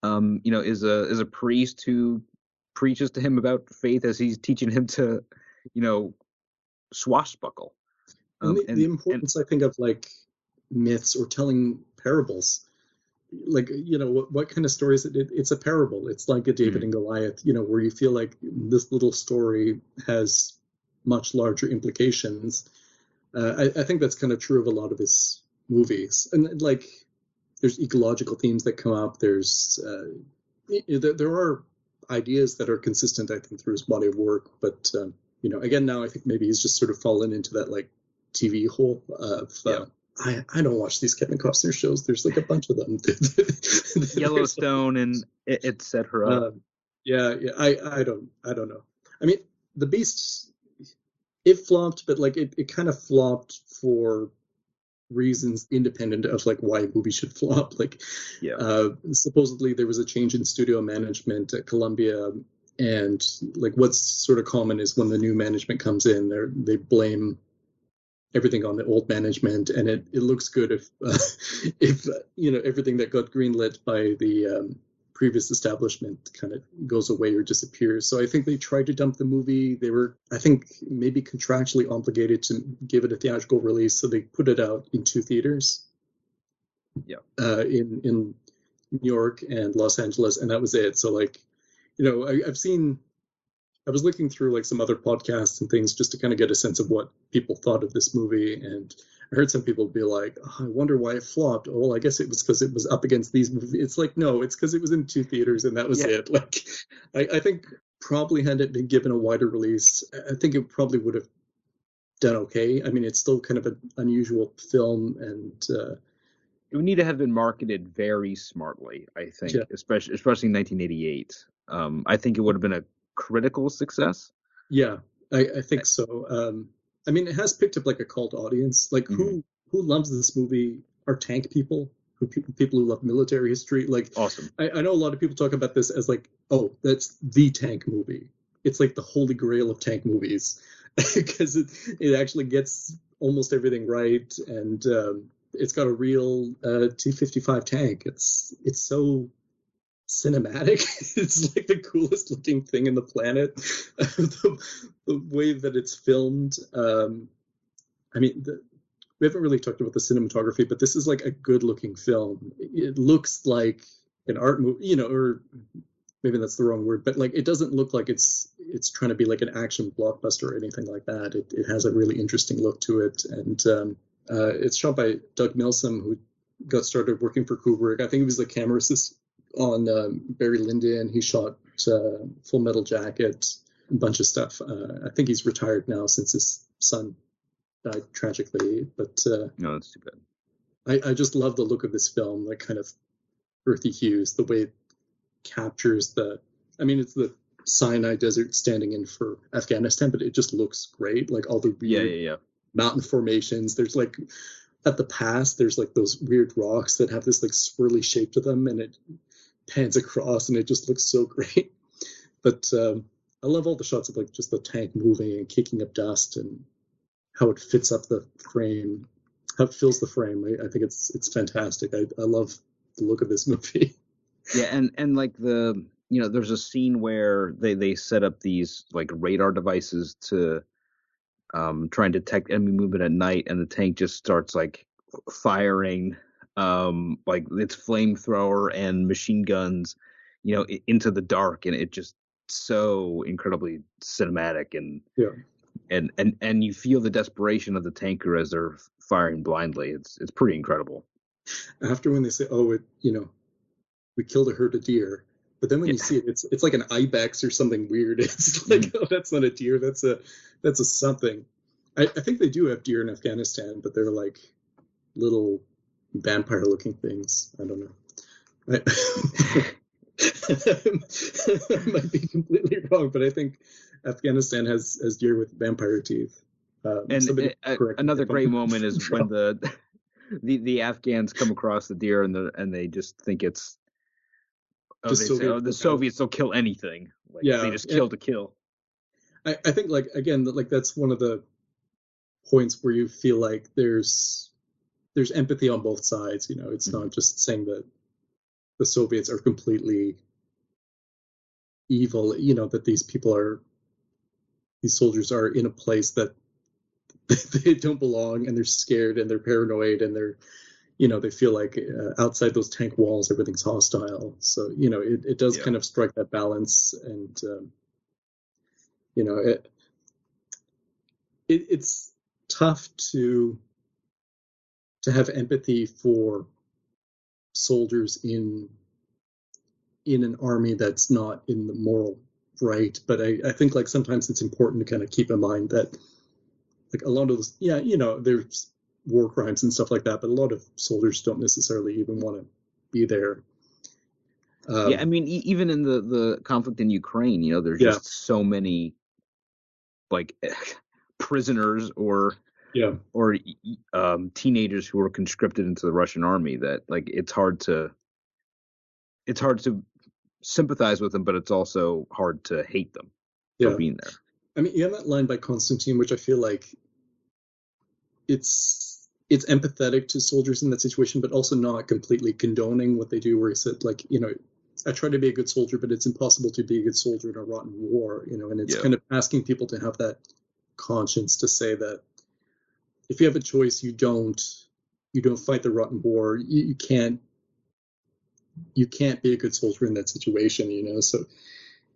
um, you know, is a is a priest who preaches to him about faith as he's teaching him to, you know, swashbuckle. Um, and the, and, the importance, and, I think, of like myths or telling parables like you know what, what kind of story is it? it? it's a parable it's like a david mm-hmm. and goliath you know where you feel like this little story has much larger implications uh, I, I, think that's kind of true of a lot of his movies and like there's ecological themes that come up there's uh, there are ideas that are consistent, I think, through his body of work. But um, you know, again, now I think maybe he's just sort of fallen into that like TV hole of. Uh, yeah. I, I don't watch these Kevin Costner shows. There's like a bunch of them. <laughs> Yellowstone and it, it set her up. Uh, yeah, yeah. I, I don't I don't know. I mean, the Beast it flopped, but like it, it kind of flopped for reasons independent of like why a movie should flop. <laughs> Like, yeah. Uh, supposedly there was a change in studio management at Columbia, and like what's sort of common is when the new management comes in, they they blame everything on the old management, and it, it looks good if uh, <laughs> if you know everything that got greenlit by the um, previous establishment kind of goes away or disappears. So I think they tried to dump the movie. They were, I think, maybe contractually obligated to give it a theatrical release, so they put it out in two theaters. Yeah. Uh, in in New York and Los Angeles, and that was it. So like, you know, I, I've seen. I was looking through like some other podcasts and things just to kind of get a sense of what people thought of this movie, and I heard some people be like, oh, I wonder why it flopped. Oh, well, I guess it was because it was up against these movies. It's like, no, it's because it was in two theaters and that was yeah. it. <laughs> Like, I, I, think probably had it been given a wider release, I think it probably would have done okay. I mean, it's still kind of an unusual film and. Uh, it would need to have been marketed very smartly, I think, yeah. especially especially in 1988. Um, I think it would have been a critical success. Yeah, I, I think so. Um, I mean, it has picked up like a cult audience. Like mm-hmm. who who loves this movie are tank people, who people who love military history. Like awesome. I, I know a lot of people talk about this as like, oh, that's the tank movie. It's like the holy grail of tank movies <laughs> because it it actually gets almost everything right and um, it's got a real uh, T55 tank. It's it's so cinematic. <laughs> it's like the coolest looking thing in the planet. <laughs> the, the, way that it's filmed. Um, I mean, the, we haven't really talked about the cinematography, but this is like a good looking film. It looks like an art movie, you know, or maybe that's the wrong word, but like it doesn't look like it's it's trying to be like an action blockbuster or anything like that. It, it has a really interesting look to it, and um, uh, it's shot by Doug Milsome, who got started working for Kubrick. I think he was the camera assist, on um, Barry Lyndon. He shot uh, Full Metal Jacket, a bunch of stuff. Uh, I think he's retired now since his son died tragically. But uh, no, that's too bad. I, I just love the look of this film, the kind of earthy hues, the way it captures the. I mean, it's the Sinai Desert standing in for Afghanistan, but it just looks great. Like all the weird yeah, yeah, yeah. mountain formations. There's like at the pass, there's like those weird rocks that have this like swirly shape to them, and it pans across and it just looks so <laughs> great. But um, I love all the shots of like just the tank moving and kicking up dust and how it fits up the frame, how it fills the frame. I, I think it's it's fantastic. I, I love the look of this <laughs> movie. Yeah, and and like the you know there's a scene where they they set up these like radar devices to um try and detect enemy movement at night, and the tank just starts like firing um, like its flamethrower and machine guns, you know, into the dark, and it just so incredibly cinematic and yeah. and and and you feel the desperation of the tanker as they're firing blindly. It's it's pretty incredible. After when they say, "Oh, it you know, we killed a herd of deer," but then when yeah. you see it, it's it's like an ibex or something weird. <laughs> It's like, mm. oh, that's not a deer. That's a that's a something. I, I think they do have deer in Afghanistan, but they're like little vampire looking things. I don't know. I, <laughs> I might be completely wrong, but I think Afghanistan has has deer with vampire teeth. Um, and it, another great moment is when the the the Afghans come across the deer and the and they just think it's oh, the, Soviet, say, oh, the Soviets will kill anything. Like, yeah, they just kill to kill. I, I think like again like that's one of the points where you feel like there's there's empathy on both sides. You know, it's mm-hmm. not just saying that the Soviets are completely evil. You know, that these people are these soldiers are in a place that <laughs> they don't belong and they're scared and they're paranoid and they're you know they feel like uh, outside those tank walls everything's hostile so you know it, it does yeah. kind of strike that balance and um, you know it, it it's tough to to have empathy for soldiers in in an army that's not in the moral right. But I, I think like sometimes it's important to kind of keep in mind that like a lot of those, yeah, you know, there's war crimes and stuff like that, but a lot of soldiers don't necessarily even want to be there. Um, yeah, I mean, e- even in the the conflict in Ukraine, you know, there's Yeah. just so many like <laughs> prisoners or yeah, or um, teenagers who were conscripted into the Russian army that like it's hard to it's hard to sympathize with them, but it's also hard to hate them yeah. for being there. I mean, you have that line by Constantine, which I feel like it's it's empathetic to soldiers in that situation, but also not completely condoning what they do. Where he said, like, you know, I try to be a good soldier, but it's impossible to be a good soldier in a rotten war. You know, and it's Yeah. kind of asking people to have that conscience to say that if you have a choice, you don't you don't fight the rotten war. You, you can't you can't be a good soldier in that situation. You know, so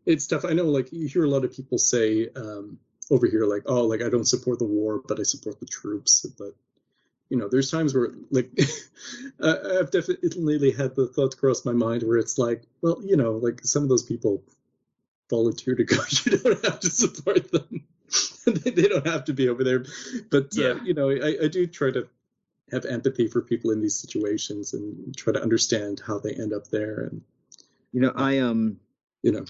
it's tough. I know, like you hear a lot of people say um, over here, like, "Oh, like I don't support the war, but I support the troops." But you know, there's times where, like, <laughs> I've definitely had the thought cross my mind where it's like, well, you know, like some of those people volunteer to go. <laughs> You don't have to support them. <laughs> they, they don't have to be over there. But uh, you know, I, I do try to have empathy for people in these situations and try to understand how they end up there. And You know, I um you know,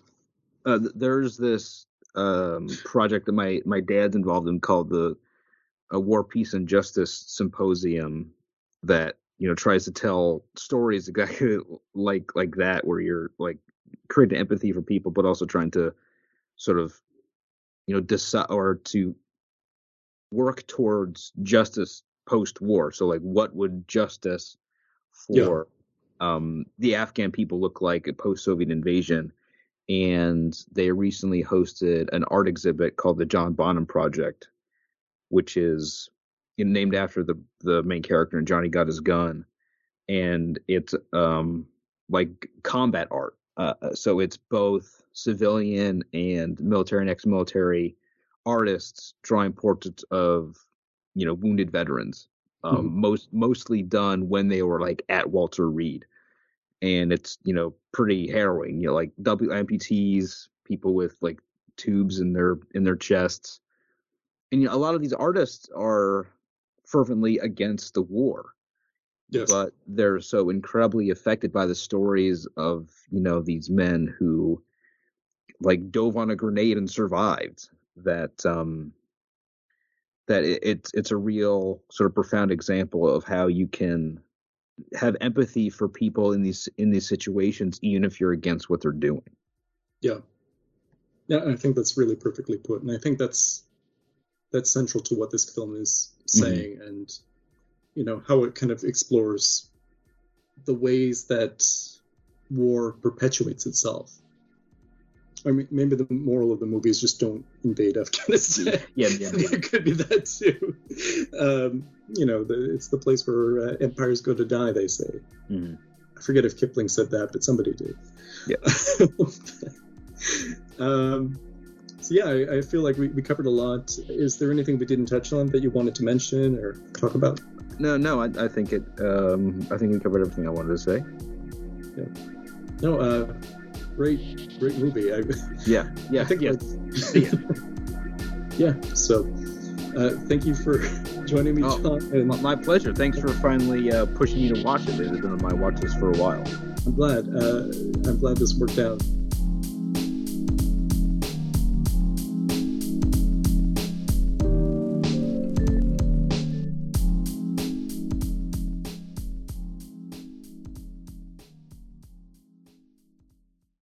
uh, there's this um, project that my my dad's involved in called the uh, War, Peace, and Justice Symposium that you know tries to tell stories exactly <laughs> like like that, where you're like creating empathy for people, but also trying to sort of you know decide or to work towards justice post-war. So like, what would justice Yeah. for um, the Afghan people look like post-Soviet invasion? and they recently hosted an art exhibit called the Joe Bonham Project, which is named after the the main character in Johnny Got His Gun, and it's um like combat art. Uh, so it's both civilian and military and ex-military artists drawing portraits of you know wounded veterans, um, Mhm. most mostly done when they were like at Walter Reed and it's you know pretty harrowing. You know, like W amputees, people with like tubes in their in their chests, and you know, a lot of these artists are fervently against the war, yes, but they're so incredibly affected by the stories of you know these men who like dove on a grenade and survived that um that it, it's it's a real sort of profound example of how you can have empathy for people in these in these situations even if you're against what they're doing. Yeah. Yeah, I think that's really perfectly put, and I think that's that's central to what this film is saying, and you know how it kind of explores the ways that war perpetuates itself. I mean, maybe the moral of the movie is just don't invade Afghanistan. Yeah, yeah, <laughs> maybe. it could be that too. Um, you know, the, it's the place where uh, empires go to die. They say. Mhm. I forget if Kipling said that, but somebody did. Yeah. <laughs> um, so yeah, I, I feel like we, we covered a lot. Is there anything we didn't touch on that you wanted to mention or talk about? No no I, I think it um i think we covered everything i wanted to say Yeah. No, uh, great, great movie. I, yeah yeah I think yeah like, <laughs> yeah. So, uh, thank you for <laughs> joining me, Oh, John. And my, my pleasure thanks for finally uh, pushing me to watch it it has been on my watch list for a while I'm glad. Uh, I'm glad this worked out.